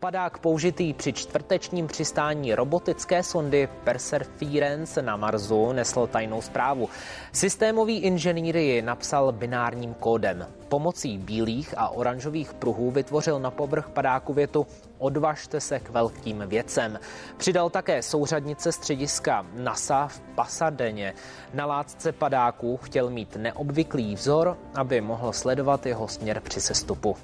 Padák použitý při čtvrtečním přistání robotické sondy Perseverance na Marsu nesl tajnou zprávu. Systémový inženýr ji napsal binárním kódem. Pomocí bílých a oranžových pruhů vytvořil na povrch padáku větu Odvažte se k velkým věcem. Přidal také souřadnice střediska NASA v Pasadeně. Na látce padáků chtěl mít neobvyklý vzor, aby mohl sledovat jeho směr při sestupu.